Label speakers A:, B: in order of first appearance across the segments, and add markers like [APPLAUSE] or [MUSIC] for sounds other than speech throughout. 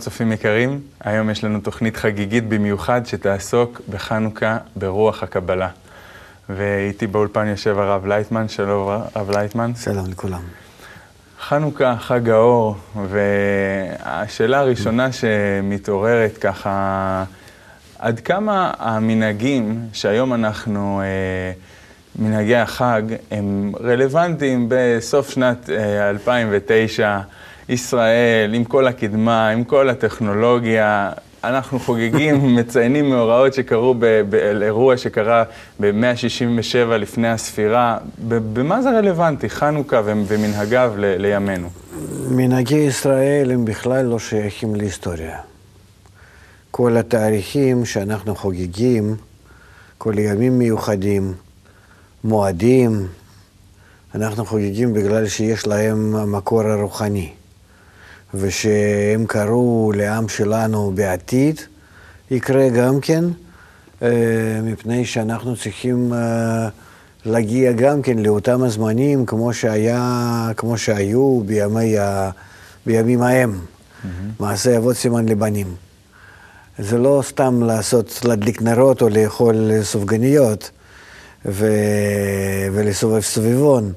A: צופים יקרים, היום יש לנו תוכנית חגיגית במיוחד שתעסוק בחנוכה ברוח הקבלה. ואיתי באולפן יושב הרב לייטמן, שלום הרב לייטמן.
B: שלום לכולם.
A: חנוכה, חג האור, והשאלה הראשונה שמתעוררת ככה, עד כמה המנהגים שהיום אנחנו, אה, מנהגי החג, הם רלוונטיים בסוף שנת 2009, אה, ישראל, עם כל הקדמה, עם כל הטכנולוגיה, אנחנו חוגגים, [LAUGHS] מציינים מאורעות שקרו באירוע שקרה ב-167 לפני הספירה. במה זה רלוונטי, חנוכה ומנהגיו לימינו?
B: מנהגי ישראל הם בכלל לא שייכים להיסטוריה. כל התאריכים שאנחנו חוגגים, כל ימים מיוחדים, מועדים, אנחנו חוגגים בגלל שיש להם מקור הרוחני. ושהם קראו לעם שלנו בעתיד, יקרה גם כן, אה, מפני שאנחנו צריכים אה, להגיע גם כן לאותם הזמנים כמו, שהיה, כמו שהיו בימי ה, בימים ההם, mm-hmm. מעשה אבות סימן לבנים. זה לא סתם לעשות, להדליק נרות או לאכול סופגניות ו... ולסובב סביבון.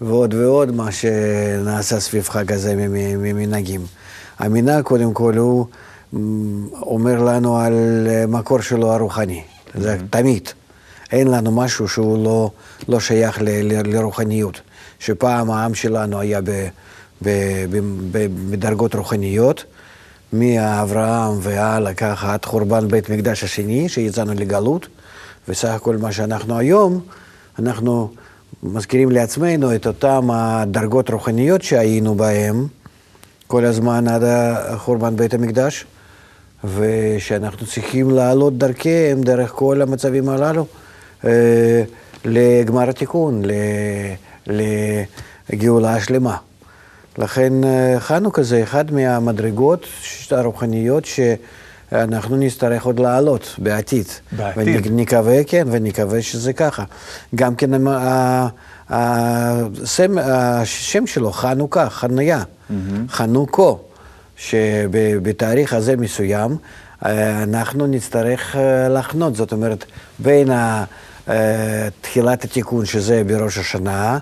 B: ועוד ועוד מה שנעשה סביב חג הזה ממנהגים. המנהג קודם כל הוא אומר לנו על מקור שלו הרוחני, זה mm-hmm. תמיד. אין לנו משהו שהוא לא, לא שייך ל, ל, לרוחניות. שפעם העם שלנו היה ב, ב, ב, ב, בדרגות רוחניות, מאברהם והלאה ככה עד חורבן בית מקדש השני, שיצאנו לגלות, וסך הכל מה שאנחנו היום, אנחנו מזכירים לעצמנו את אותן הדרגות רוחניות שהיינו בהן כל הזמן עד חורבן בית המקדש, ושאנחנו צריכים לעלות דרכיהם, דרך כל המצבים הללו, אה, לגמר התיקון, לגאולה השלמה. לכן אה, חנוכה זה אחד מהמדרגות הרוחניות ש... אנחנו נצטרך עוד לעלות בעתיד.
A: בעתיד.
B: ונקווה, כן, ונקווה שזה ככה. גם כן השם, השם שלו, חנוכה, חניה, mm-hmm. חנוכו, שבתאריך הזה מסוים אה, אנחנו נצטרך אה, לחנות, זאת אומרת, בין אה, תחילת התיקון, שזה בראש השנה,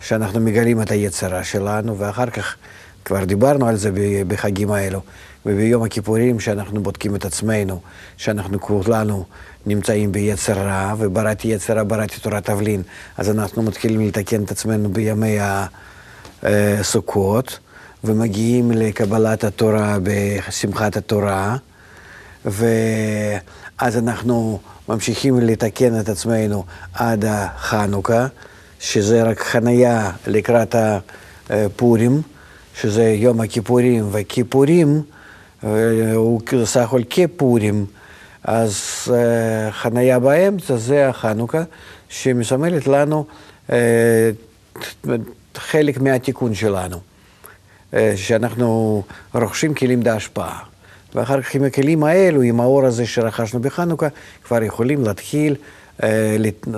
B: שאנחנו מגלים את היצרה שלנו, ואחר כך, כבר דיברנו על זה בחגים האלו, וביום הכיפורים, שאנחנו בודקים את עצמנו, שאנחנו כולנו נמצאים ביצר רע, ובראתי יצר רע, בראתי תורת תבלין, אז אנחנו מתחילים לתקן את עצמנו בימי הסוכות, ומגיעים לקבלת התורה בשמחת התורה, ואז אנחנו ממשיכים לתקן את עצמנו עד החנוכה, שזה רק חנייה לקראת הפורים, שזה יום הכיפורים, וכיפורים הוא סך הכל כפורים, אז אה, חניה באמצע זה החנוכה, שמסמלת לנו אה, חלק מהתיקון שלנו, אה, שאנחנו רוכשים כלים בהשפעה. ואחר כך עם הכלים האלו, עם האור הזה שרכשנו בחנוכה, כבר יכולים להתחיל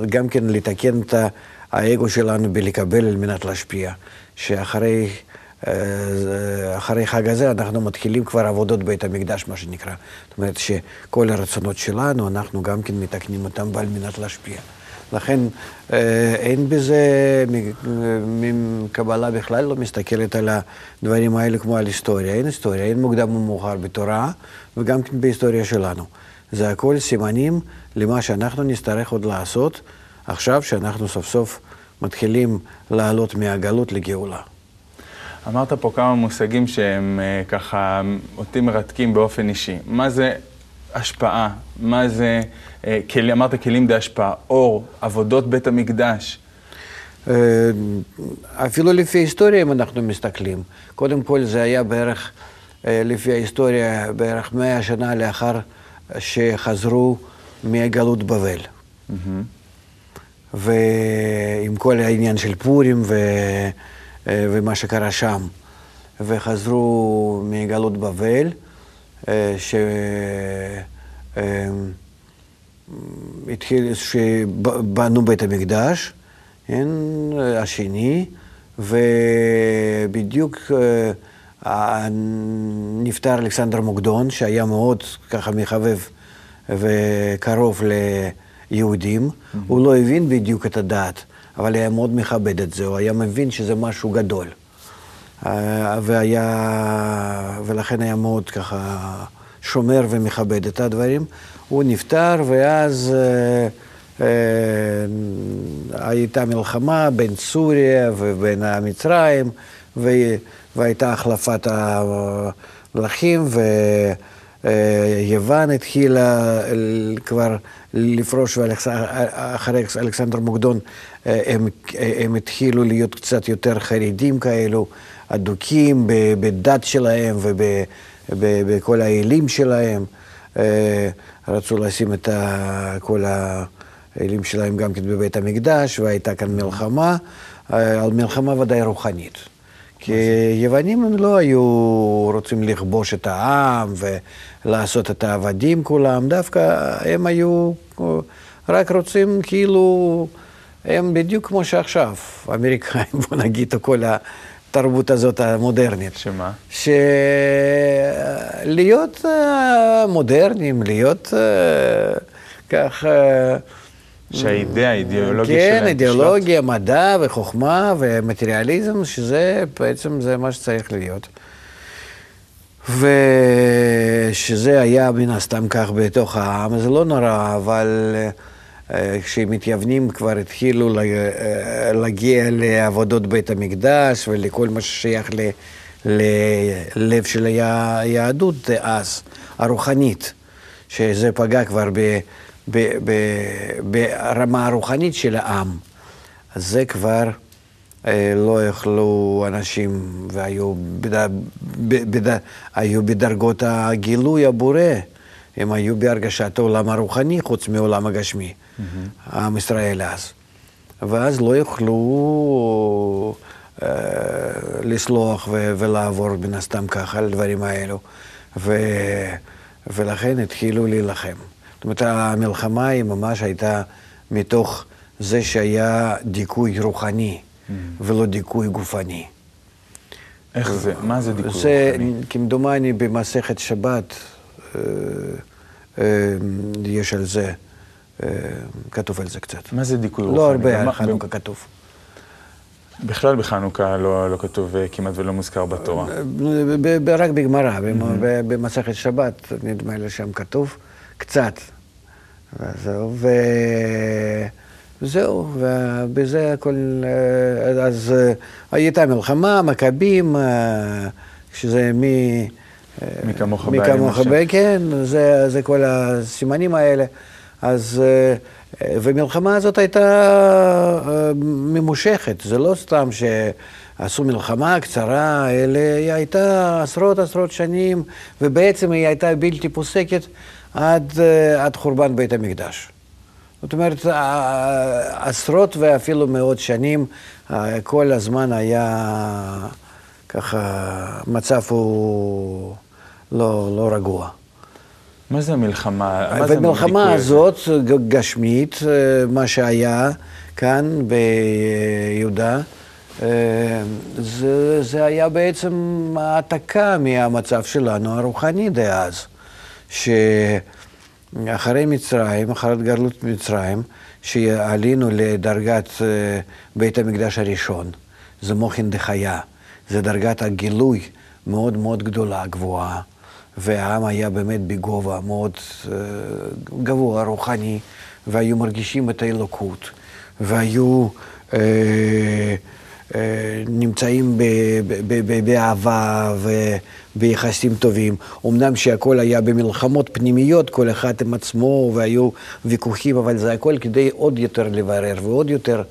B: גם כן לתקן את האגו שלנו בלקבל על מנת להשפיע. שאחרי אה, אחרי חג הזה אנחנו מתחילים כבר עבודות בית המקדש, מה שנקרא. זאת אומרת שכל הרצונות שלנו, אנחנו גם כן מתקנים אותם על מנת להשפיע. לכן אה, אין בזה, קבלה בכלל לא מסתכלת על הדברים האלה כמו על היסטוריה. אין היסטוריה, אין מוקדם ומאוחר בתורה וגם כן בהיסטוריה שלנו. זה הכל סימנים למה שאנחנו נצטרך עוד לעשות עכשיו שאנחנו סוף סוף מתחילים לעלות מהגלות לגאולה.
A: אמרת פה כמה מושגים שהם אה, ככה אותי מרתקים באופן אישי. מה זה השפעה? מה זה, אה, כל, אמרת כלים די השפעה, אור, עבודות בית המקדש.
B: אה, אפילו לפי ההיסטוריה, אם אנחנו מסתכלים, קודם כל זה היה בערך, לפי ההיסטוריה, בערך מאה שנה לאחר שחזרו מגלות בבל. Mm-hmm. ועם כל העניין של פורים ו... אה, ומה שקרה שם. וחזרו מגלות בבל, אה, שהתחיל, אה, שבנו בית המקדש, כן, השני, ובדיוק נפטר אלכסנדר מוקדון, שהיה מאוד ככה מחבב וקרוב ליהודים. Mm-hmm. הוא לא הבין בדיוק את הדת, אבל היה מאוד מכבד את זה, הוא היה מבין שזה משהו גדול. אה, והיה, ולכן היה מאוד ככה שומר ומכבד את הדברים. הוא נפטר, ואז אה, אה, הייתה מלחמה בין סוריה ובין מצרים, והייתה החלפת המלכים, ויוון התחילה כבר לפרוש, ואחרי אלכסנדר מוקדון הם, הם התחילו להיות קצת יותר חרדים כאלו, אדוקים בדת שלהם ובכל האלים שלהם. רצו לשים את כל האלים שלהם גם כן בבית המקדש, והייתה כאן מלחמה, על מלחמה ודאי רוחנית. כי יוונים הם לא היו רוצים לכבוש את העם ולעשות את העבדים כולם, דווקא הם היו רק רוצים כאילו, הם בדיוק כמו שעכשיו, האמריקאים, [LAUGHS] בוא נגיד, כל התרבות הזאת המודרנית.
A: שמה?
B: שלהיות מודרניים, להיות כך...
A: שהאידאה, האידיאולוגיה
B: כן,
A: שלהם.
B: כן, אידיאולוגיה, מדע וחוכמה ומטריאליזם, שזה בעצם זה מה שצריך להיות. ושזה היה מן הסתם כך בתוך העם, זה לא נורא, אבל אה, כשמתייוונים כבר התחילו אה, להגיע לעבודות בית המקדש ולכל מה ששייך ללב של היהדות אז, הרוחנית, שזה פגע כבר ב... ברמה הרוחנית של העם. אז זה כבר אה, לא יכלו אנשים, והיו בד... בד... היו בדרגות הגילוי הבורא. הם היו בהרגשת העולם הרוחני חוץ מעולם הגשמי, mm-hmm. עם ישראל אז. ואז לא יוכלו אה, לסלוח ו- ולעבור מן הסתם ככה על הדברים האלו. ו- ולכן התחילו להילחם. זאת אומרת, המלחמה היא ממש הייתה מתוך זה שהיה דיכוי רוחני mm. ולא דיכוי גופני.
A: איך זה? מה זה דיכוי
B: זה,
A: רוחני?
B: כמדומני במסכת שבת אה, אה, יש על זה, אה, כתוב על זה קצת.
A: מה זה דיכוי
B: לא
A: רוחני?
B: לא הרבה על חנוכה כתוב.
A: בכלל בחנוכה לא, לא כתוב אה, כמעט ולא מוזכר בתורה.
B: ב- ב- רק בגמרא, ב- במסכת שבת, נדמה לי שם כתוב, קצת. וזהו, ו- וזהו, ובזה הכל, אה, אז אה, הייתה מלחמה, מכבים, אה, שזה מ...
A: מי כמוך
B: מי
A: באלים
B: כמוך
A: השם.
B: ב- כן, זה, זה כל הסימנים האלה. אז, ומלחמה הזאת הייתה ממושכת, זה לא סתם שעשו מלחמה קצרה, אלא היא הייתה עשרות עשרות שנים, ובעצם היא הייתה בלתי פוסקת עד, אה, עד חורבן בית המקדש. זאת אומרת, ע- עשרות ואפילו מאות שנים, אה, כל הזמן היה ככה, מצב הוא לא, לא רגוע.
A: מה זה המלחמה? מה זה
B: ובמלחמה
A: הדיכוי הזה?
B: הזאת, גשמית, אה, מה שהיה כאן ביהודה, אה, זה, זה היה בעצם העתקה מהמצב שלנו הרוחני דאז, שאחרי מצרים, אחרי גלות מצרים, שעלינו לדרגת אה, בית המקדש הראשון, זה מוחין דחיה, זה דרגת הגילוי מאוד מאוד גדולה, גבוהה. והעם היה באמת בגובה מאוד אה, גבוה, רוחני, והיו מרגישים את האלוקות, והיו אה, אה, נמצאים ב- ב- באהבה וביחסים טובים. אמנם שהכל היה במלחמות פנימיות, כל אחד עם עצמו, והיו ויכוחים, אבל זה הכל כדי עוד יותר לברר ועוד יותר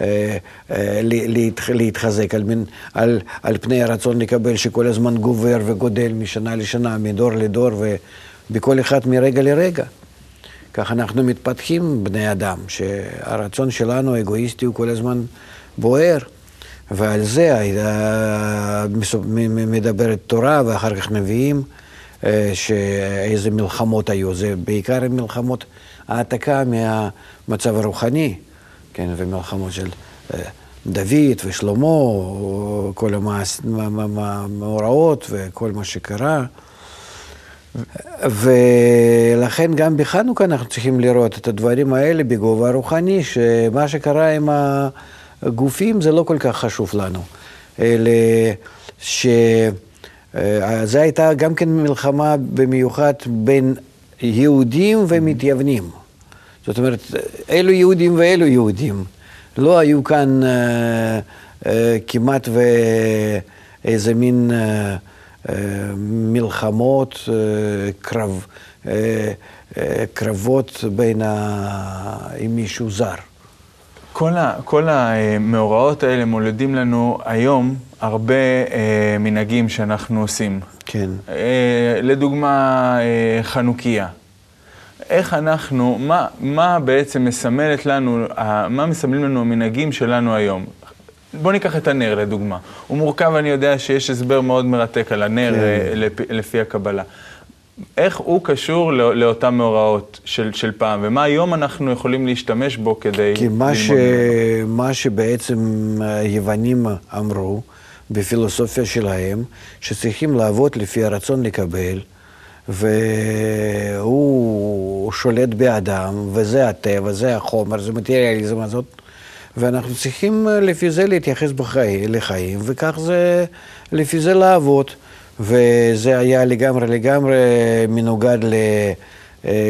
B: אה, אה, לה- להתח- להתחזק על, מין, על, על פני הרצון לקבל שכל הזמן גובר וגודל משנה לשנה, מדור לדור, ובכל אחד מרגע לרגע. כך אנחנו מתפתחים, בני אדם, שהרצון שלנו האגואיסטי הוא כל הזמן בוער. ועל זה מדברת תורה ואחר כך נביאים, אה, שאיזה מלחמות היו. זה בעיקר מלחמות העתקה מהמצב הרוחני, כן, ומלחמות של אה, דוד ושלמה, כל המאורעות וכל מה שקרה. ולכן גם בחנוכה אנחנו צריכים לראות את הדברים האלה בגובה רוחני, שמה שקרה עם הגופים זה לא כל כך חשוב לנו, אלא שזה הייתה גם כן מלחמה במיוחד בין יהודים ומתייוונים. זאת אומרת, אלו יהודים ואלו יהודים. לא היו כאן אה, אה, כמעט ואיזה מין אה, אה, מלחמות, אה, קרב, אה, אה, קרבות בין ה... עם מישהו זר.
A: כל, ה, כל המאורעות האלה מולדים לנו היום הרבה אה, מנהגים שאנחנו עושים.
B: כן.
A: אה, לדוגמה, אה, חנוכיה. איך אנחנו, מה, מה בעצם מסמלת לנו, מה מסמלים לנו המנהגים שלנו היום? בואו ניקח את הנר לדוגמה. הוא מורכב, אני יודע שיש הסבר מאוד מרתק על הנר כן. אה, לפי, לפי הקבלה. איך הוא קשור לא, לאותם מאורעות של, של פעם, ומה היום אנחנו יכולים להשתמש בו כדי
B: כי מה, ש... מה שבעצם היוונים אמרו בפילוסופיה שלהם, שצריכים לעבוד לפי הרצון לקבל, והוא שולט באדם, וזה הטבע, זה החומר, זה מטריאליזם הזאת, ואנחנו צריכים לפי זה להתייחס בחיים, לחיים, וכך זה, לפי זה לעבוד. וזה היה לגמרי לגמרי מנוגד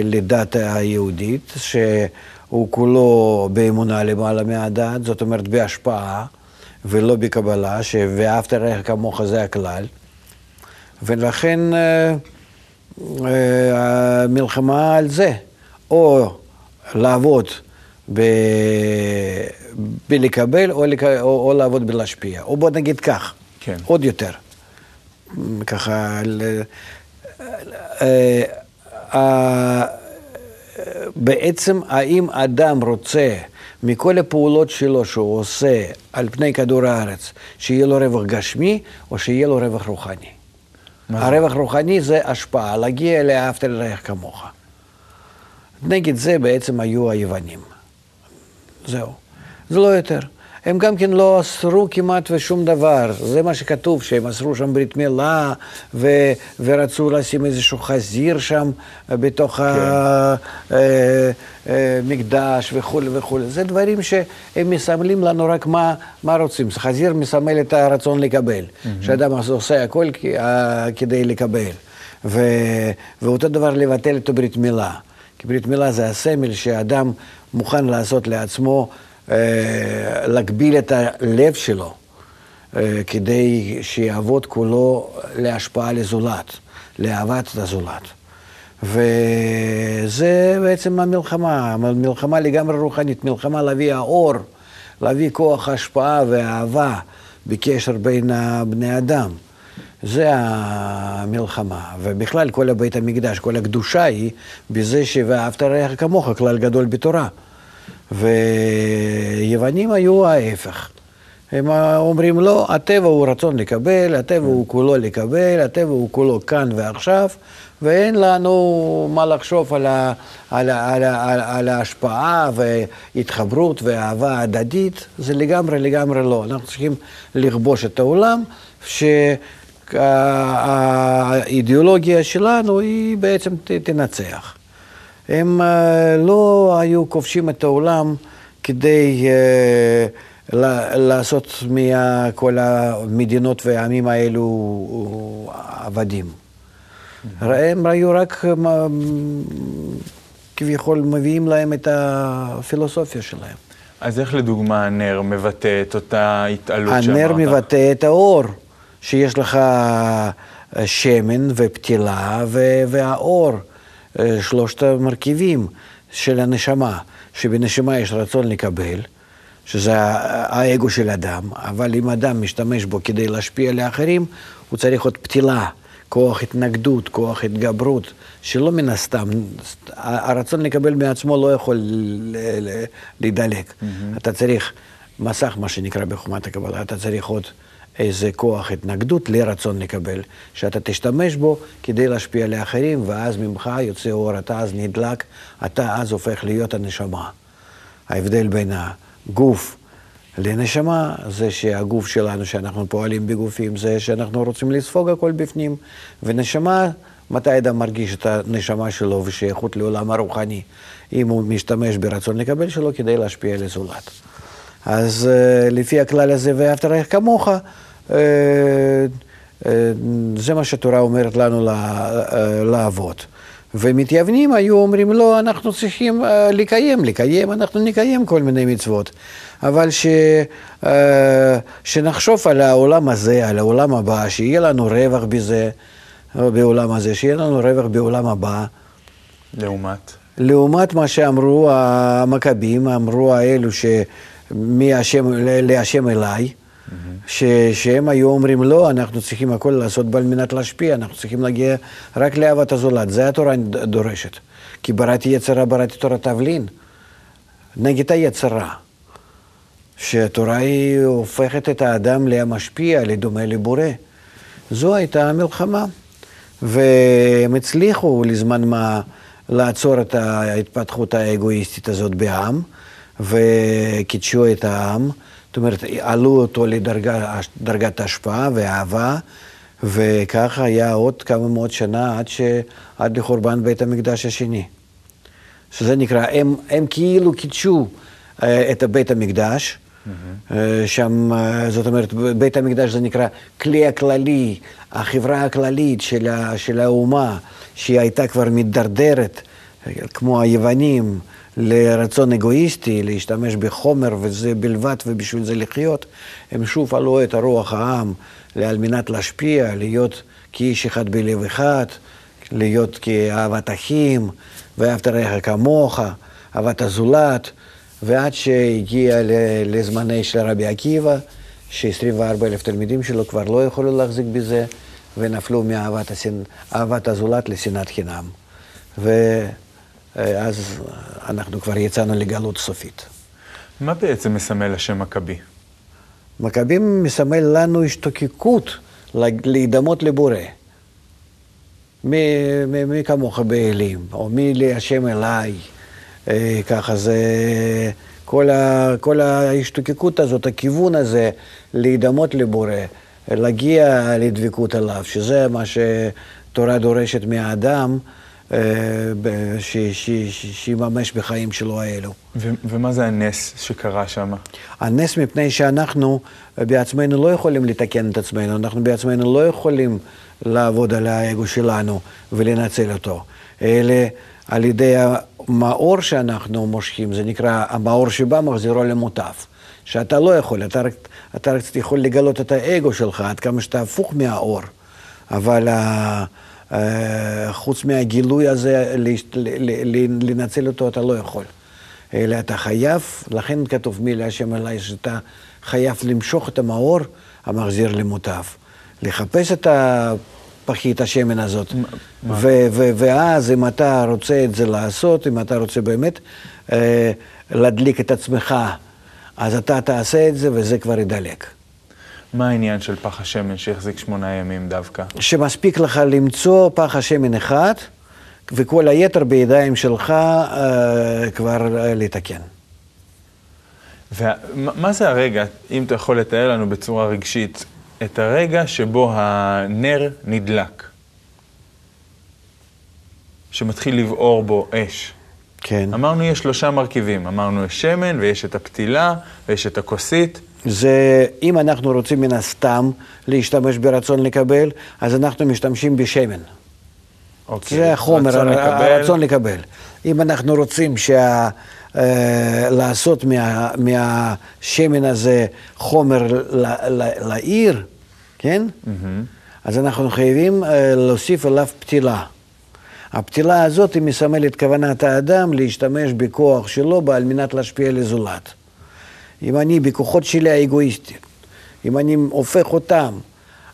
B: לדת היהודית, שהוא כולו באמונה למעלה מהדת, זאת אומרת בהשפעה ולא בקבלה, ש"ואהבת לרעך כמוך" זה הכלל. ולכן המלחמה על זה, או לעבוד ב... בלקבל או, לק... או, או לעבוד בלהשפיע, או בוא נגיד כך, כן. עוד יותר. ככה, אה, אה, בעצם האם אדם רוצה מכל הפעולות שלו שהוא עושה על פני כדור הארץ, שיהיה לו רווח גשמי או שיהיה לו רווח רוחני? הרווח רוחני זה השפעה, להגיע לאהבת לרעך כמוך. נגד זה בעצם היו היוונים. זהו. זה לא יותר. הם גם כן לא אסרו כמעט ושום דבר. זה מה שכתוב, שהם אסרו שם ברית מילה, ו, ורצו לשים איזשהו חזיר שם בתוך כן. המקדש אה, אה, וכולי וכולי. זה דברים שהם מסמלים לנו רק מה, מה רוצים. חזיר מסמל את הרצון לקבל, mm-hmm. שאדם עושה הכל אה, כדי לקבל. ו, ואותו דבר לבטל את הברית מילה. כי ברית מילה זה הסמל שאדם מוכן לעשות לעצמו אה, להגביל את הלב שלו אה, כדי שיעבוד כולו להשפעה לזולת, לאהבת הזולת. וזה בעצם המלחמה, מלחמה לגמרי רוחנית, מלחמה להביא האור, להביא כוח השפעה ואהבה בקשר בין בני אדם. זה המלחמה, ובכלל כל הבית המקדש, כל הקדושה היא בזה ש"ואהבת רעך כמוך", כלל גדול בתורה. ויוונים היו ההפך. הם אומרים לא, הטבע הוא רצון לקבל, הטבע הוא כולו לקבל, הטבע הוא כולו כאן ועכשיו, ואין לנו מה לחשוב על, ה, על, ה, על, ה, על, על ההשפעה והתחברות ואהבה הדדית, זה לגמרי לגמרי לא. אנחנו צריכים לכבוש את העולם, שהאידיאולוגיה שלנו היא בעצם תנצח. הם אה, לא היו כובשים את העולם כדי אה, לעשות מכל המדינות והעמים האלו עבדים. הם היו רק כביכול מביאים להם את הפילוסופיה שלהם.
A: אז איך לדוגמה הנר מבטא את אותה התעלות שאמרת?
B: הנר מבטא את האור, שיש לך שמן ופתילה והאור. אה, שלושת המרכיבים של הנשמה, שבנשמה יש רצון לקבל, שזה האגו של אדם, אבל אם אדם משתמש בו כדי להשפיע לאחרים, הוא צריך עוד פתילה, כוח התנגדות, כוח התגברות, שלא מן הסתם, הרצון לקבל מעצמו לא יכול להידלק. Mm-hmm. אתה צריך מסך, מה שנקרא בחומת הקבלה, אתה צריך עוד... איזה כוח התנגדות לרצון לקבל, שאתה תשתמש בו כדי להשפיע לאחרים, ואז ממך יוצא אור, אתה אז נדלק, אתה אז הופך להיות הנשמה. ההבדל בין הגוף לנשמה זה שהגוף שלנו, שאנחנו פועלים בגופים, זה שאנחנו רוצים לספוג הכל בפנים. ונשמה, מתי אדם מרגיש את הנשמה שלו ושייכות לעולם הרוחני? אם הוא משתמש ברצון לקבל שלו כדי להשפיע על הזולת. אז uh, לפי הכלל הזה, ואהבת רעך כמוך, זה מה שהתורה אומרת לנו לעבוד. ומתייוונים היו אומרים, לא, אנחנו צריכים לקיים, לקיים, אנחנו נקיים כל מיני מצוות. אבל ש, שנחשוב על העולם הזה, על העולם הבא, שיהיה לנו רווח בזה, בעולם הזה, שיהיה לנו רווח בעולם הבא.
A: לעומת?
B: לעומת מה שאמרו המכבים, אמרו האלו שמהשם, להשם אליי, ש, שהם היו אומרים, לא, אנחנו צריכים הכל לעשות על מנת להשפיע, אנחנו צריכים להגיע רק לאהבת הזולת, זה התורה דורשת. כי בראתי יצרה, בראתי תורה תבלין, נגד היצרה. שהתורה היא הופכת את האדם למשפיע, לדומה לבורא. זו הייתה המלחמה. והם הצליחו לזמן מה לעצור את ההתפתחות האגואיסטית הזאת בעם, וקידשו את העם. זאת אומרת, עלו אותו לדרגת השפעה ואהבה, וככה היה עוד כמה מאות שנה עד, ש... עד לחורבן בית המקדש השני. שזה נקרא, הם, הם כאילו קידשו אה, את בית המקדש, mm-hmm. שם, אה, זאת אומרת, בית המקדש זה נקרא כלי הכללי, החברה הכללית של, ה, של האומה, שהיא הייתה כבר מידרדרת, כמו היוונים, לרצון אגואיסטי, להשתמש בחומר וזה בלבד ובשביל זה לחיות, הם שוב עלו את הרוח העם על מנת להשפיע, להיות כאיש אחד בלב אחד, להיות כאהבת אחים, ואהבת רעך כמוך, אהבת הזולת, ועד שהגיע לזמני של רבי עקיבא, ש-24 אלף תלמידים שלו כבר לא יכולו להחזיק בזה, ונפלו מאהבת הסנ... הזולת לשנאת חינם. ואז אנחנו כבר יצאנו לגלות סופית.
A: מה בעצם מסמל השם מכבי?
B: מכבים מסמל לנו השתוקקות להידמות לבורא. מי כמוך באלים, או מי להשם אליי. אה, ככה זה, כל, ה, כל ההשתוקקות הזאת, הכיוון הזה להידמות לבורא, להגיע לדבקות עליו, שזה מה שתורה דורשת מהאדם. אה, שיממש בחיים שלו האלו.
A: ומה זה הנס שקרה שם?
B: הנס מפני שאנחנו בעצמנו לא יכולים לתקן את עצמנו, אנחנו בעצמנו לא יכולים לעבוד על האגו שלנו ולנצל אותו, אלא על ידי המאור שאנחנו מושכים, זה נקרא, המאור שבא מחזירו למוטף. שאתה לא יכול, אתה רק, אתה רק יכול לגלות את האגו שלך, עד כמה שאתה הפוך מהאור. אבל uh, חוץ מהגילוי הזה, לנצל אותו אתה לא יכול. אלא אתה חייב, לכן כתוב מי להשם אליי, שאתה חייב למשוך את המאור המחזיר למוטף. לחפש את ה... פחית השמן הזאת. ואז אם אתה רוצה את זה לעשות, אם אתה רוצה באמת אה, להדליק את עצמך, אז אתה תעשה את זה וזה כבר ידלק.
A: מה העניין של פח השמן שהחזיק שמונה ימים דווקא?
B: שמספיק לך למצוא פח השמן אחד, וכל היתר בידיים שלך אה, כבר אה, לתקן.
A: ומה זה הרגע, אם אתה יכול לתאר לנו בצורה רגשית, את הרגע שבו הנר נדלק, שמתחיל לבעור בו אש.
B: כן.
A: אמרנו יש שלושה מרכיבים, אמרנו יש שמן ויש את הפתילה ויש את הכוסית.
B: זה, אם אנחנו רוצים מן הסתם להשתמש ברצון לקבל, אז אנחנו משתמשים בשמן. אוקיי. זה החומר, רצון לקבל. הרצון לקבל. אם אנחנו רוצים שה... Uh, לעשות מה, מהשמן הזה חומר לעיר, כן? Mm-hmm. אז אנחנו חייבים uh, להוסיף אליו פתילה. הפתילה הזאת היא מסמלת כוונת האדם להשתמש בכוח שלו על מנת להשפיע על הזולת. אם אני בכוחות שלי האגואיסטיים, אם אני הופך אותם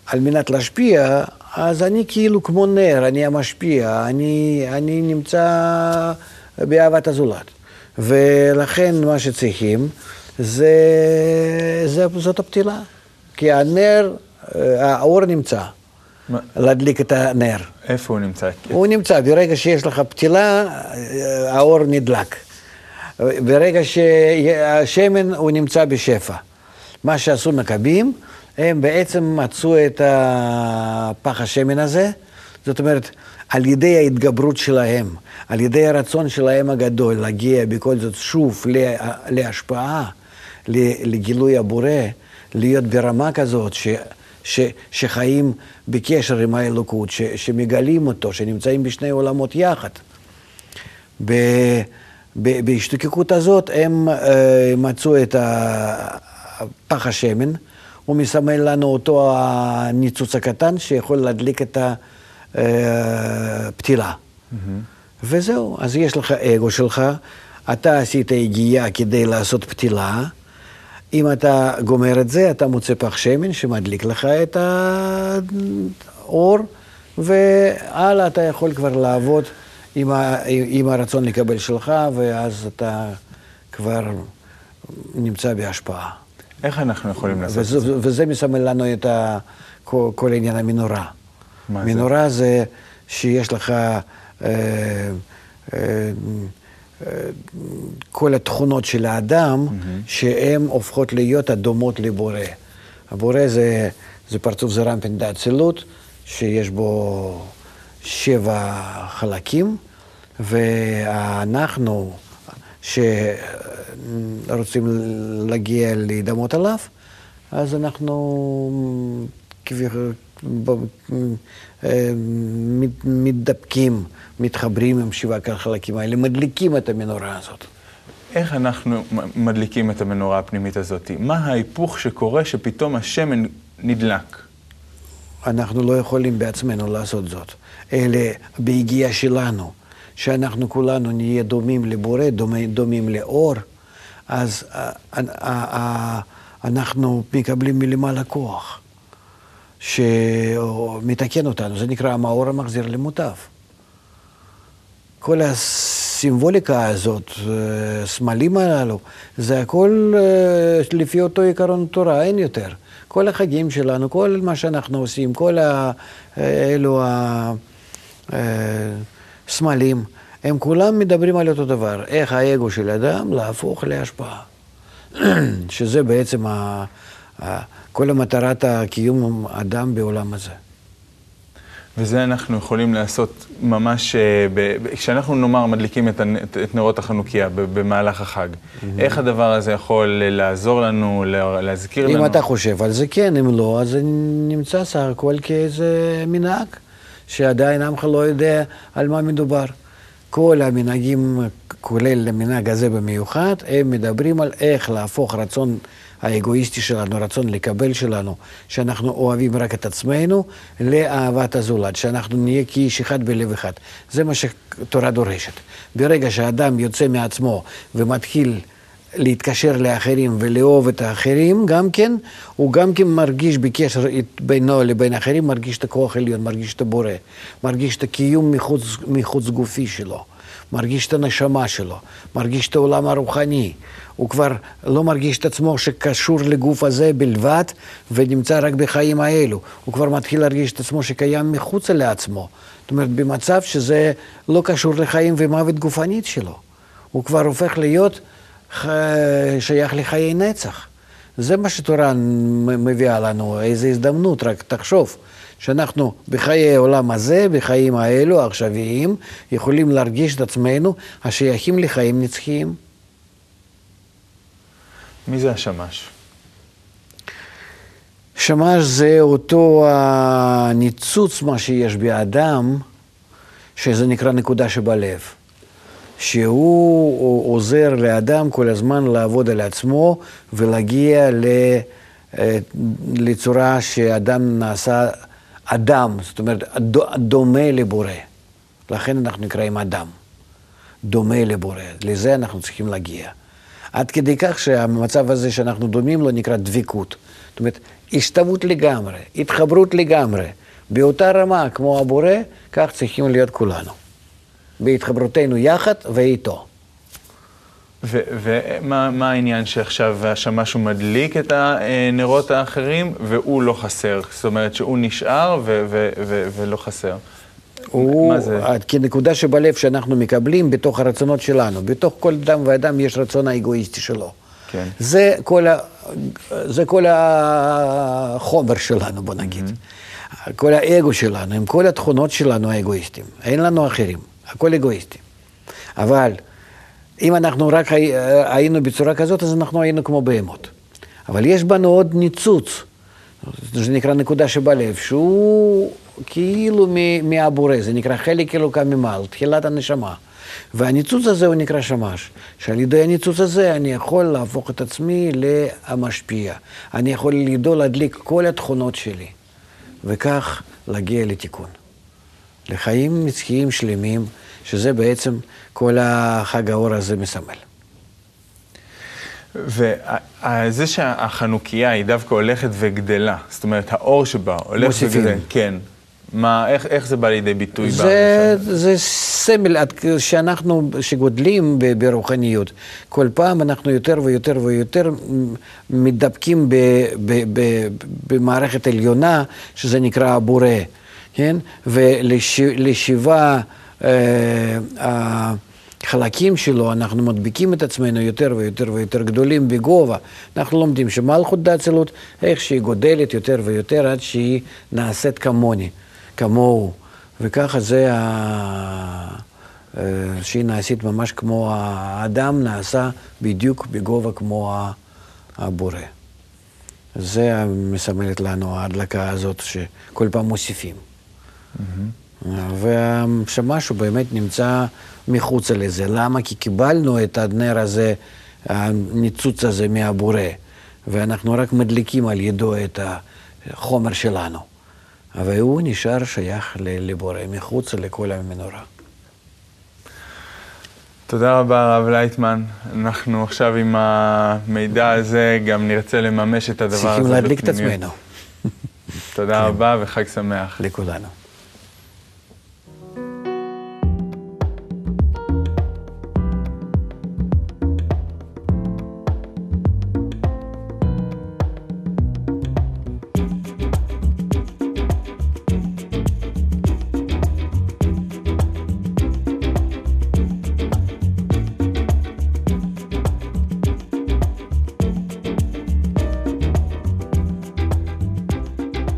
B: על מנת להשפיע, אז אני כאילו כמו נר, אני המשפיע, אני, אני נמצא באהבת הזולת. ולכן מה שצריכים זה, זה, זאת הפתילה. כי הנר, אה, האור נמצא. מה? להדליק את הנר.
A: איפה הוא נמצא?
B: הוא נמצא, ברגע שיש לך פתילה, אה, האור נדלק. ברגע שהשמן הוא נמצא בשפע. מה שעשו מכבים, הם בעצם מצאו את הפח השמן הזה, זאת אומרת, על ידי ההתגברות שלהם, על ידי הרצון שלהם הגדול להגיע בכל זאת שוב להשפעה, לגילוי הבורא, להיות ברמה כזאת ש, ש, שחיים בקשר עם האלוקות, ש, שמגלים אותו, שנמצאים בשני עולמות יחד. ב, בהשתוקקות הזאת הם uh, מצאו את פח השמן, הוא מסמל לנו אותו הניצוץ הקטן שיכול להדליק את הפתילה. Mm-hmm. וזהו, אז יש לך אגו שלך, אתה עשית הגיעה כדי לעשות פתילה. אם אתה גומר את זה, אתה מוצא פח שמן שמדליק לך את האור, והלאה אתה יכול כבר לעבוד עם, ה, עם הרצון לקבל שלך, ואז אתה כבר נמצא בהשפעה.
A: איך אנחנו יכולים לעשות את
B: זה? וזה מסמל לנו את ה, כל, כל עניין המנורה. מה זה? מנורה זה שיש לך אה, אה, כל התכונות של האדם, mm-hmm. שהן הופכות להיות הדומות לבורא. הבורא זה, זה פרצוף זה רמפין דאצילות, שיש בו שבע חלקים, ואנחנו, שרוצים להגיע להידמות עליו, אז אנחנו מתדפקים, מתחברים עם שבעה החלקים האלה, מדליקים את המנורה הזאת.
A: איך אנחנו מדליקים את המנורה הפנימית הזאת? מה ההיפוך שקורה שפתאום השמן נדלק?
B: אנחנו לא יכולים בעצמנו לעשות זאת, אלא ביגיעה שלנו, שאנחנו כולנו נהיה דומים לבורא, דומים, דומים לאור, אז אנחנו מקבלים מלמעלה כוח. שמתקן אותנו, זה נקרא המאור המחזיר למוטב. כל הסימבוליקה הזאת, הסמלים הללו, זה הכל אה, לפי אותו עיקרון תורה, אין יותר. כל החגים שלנו, כל מה שאנחנו עושים, כל אלו הסמלים, הם כולם מדברים על אותו דבר, איך האגו של אדם להפוך להשפעה. [CLEARS THROAT] שזה בעצם ה... כל המטרת הקיום אדם בעולם הזה.
A: וזה אנחנו יכולים לעשות ממש, אה, כשאנחנו נאמר מדליקים את, את נרות החנוכיה במהלך החג, mm-hmm. איך הדבר הזה יכול לעזור לנו, להזכיר
B: אם
A: לנו?
B: אם אתה חושב על זה, כן, אם לא, אז זה נמצא סך הכל כאיזה מנהג, שעדיין עמך לא יודע על מה מדובר. כל המנהגים, כולל המנהג הזה במיוחד, הם מדברים על איך להפוך רצון האגואיסטי שלנו, הרצון לקבל שלנו, שאנחנו אוהבים רק את עצמנו, לאהבת הזולת, שאנחנו נהיה כאיש אחד בלב אחד. זה מה שתורה דורשת. ברגע שאדם יוצא מעצמו ומתחיל להתקשר לאחרים ולאהוב את האחרים, גם כן, הוא גם כן מרגיש בקשר בינו לבין אחרים, מרגיש את הכוח העליון, מרגיש את הבורא, מרגיש את הקיום מחוץ, מחוץ גופי שלו, מרגיש את הנשמה שלו, מרגיש את העולם הרוחני. הוא כבר לא מרגיש את עצמו שקשור לגוף הזה בלבד ונמצא רק בחיים האלו. הוא כבר מתחיל להרגיש את עצמו שקיים מחוצה לעצמו. זאת אומרת, במצב שזה לא קשור לחיים ומוות גופנית שלו. הוא כבר הופך להיות שייך לחיי נצח. זה מה שתורה מביאה לנו, איזו הזדמנות, רק תחשוב. שאנחנו בחיי העולם הזה, בחיים האלו, העכשוויים, יכולים להרגיש את עצמנו השייכים לחיים נצחיים.
A: מי זה השמש?
B: שמש זה אותו הניצוץ, מה שיש באדם, שזה נקרא נקודה שבלב. שהוא עוזר לאדם כל הזמן לעבוד על עצמו ולהגיע אה, לצורה שאדם נעשה אדם, זאת אומרת, דומה לבורא. לכן אנחנו נקראים אדם, דומה לבורא. לזה אנחנו צריכים להגיע. עד כדי כך שהמצב הזה שאנחנו דומים לו נקרא דבקות. זאת אומרת, השתוות לגמרי, התחברות לגמרי. באותה רמה כמו הבורא, כך צריכים להיות כולנו. בהתחברותנו יחד ואיתו.
A: ומה העניין שעכשיו השמש הוא מדליק את הנרות האחרים והוא לא חסר? זאת אומרת שהוא נשאר ולא חסר.
B: הוא, כנקודה שבלב שאנחנו מקבלים בתוך הרצונות שלנו. בתוך כל אדם ואדם יש רצון האגואיסטי שלו.
A: כן.
B: זה, כל ה, זה כל החומר שלנו, בוא נגיד. Mm-hmm. כל האגו שלנו, עם כל התכונות שלנו האגואיסטים. אין לנו אחרים, הכל אגואיסטי. אבל אם אנחנו רק היינו בצורה כזאת, אז אנחנו היינו כמו בהמות. אבל יש בנו עוד ניצוץ, זה נקרא נקודה שבלב, שהוא כאילו מהבורא, זה נקרא חלק אלוקה ממעל, תחילת הנשמה. והניצוץ הזה הוא נקרא שמש, שעל ידי הניצוץ הזה אני יכול להפוך את עצמי למשפיע. אני יכול לידו להדליק כל התכונות שלי, וכך להגיע לתיקון. לחיים נצחיים שלמים, שזה בעצם כל החג האור הזה מסמל.
A: וזה שהחנוכיה היא דווקא הולכת וגדלה, זאת אומרת, האור שבה הולך
B: מוסיפים.
A: וגדלה. כן. מה, איך, איך זה בא לידי ביטוי?
B: זה, זה סמל, שאנחנו, שגודלים ברוחניות, כל פעם אנחנו יותר ויותר ויותר מתדבקים ב, ב, ב, במערכת עליונה, שזה נקרא הבורא, כן? ולשבעה אה, החלקים שלו, אנחנו מדביקים את עצמנו יותר ויותר ויותר גדולים בגובה. אנחנו לומדים שמלכות דאצילות, איך שהיא גודלת יותר ויותר עד שהיא נעשית כמוני. כמוהו, וככה זה, ה... אה, שהיא נעשית ממש כמו האדם נעשה בדיוק בגובה כמו הבורא. זה מסמלת לנו ההדלקה הזאת שכל פעם מוסיפים. Mm-hmm. והשמש הוא באמת נמצא מחוץ לזה. למה? כי קיבלנו את הנר הזה, הניצוץ הזה מהבורא, ואנחנו רק מדליקים על ידו את החומר שלנו. אבל הוא נשאר שייך לבורא, מחוץ לכל המנורה.
A: תודה רבה, הרב לייטמן. אנחנו עכשיו עם המידע הזה גם נרצה לממש את הדבר הזה
B: בפנימיות. צריכים להדליק את עצמנו.
A: תודה רבה וחג שמח.
B: לכולנו.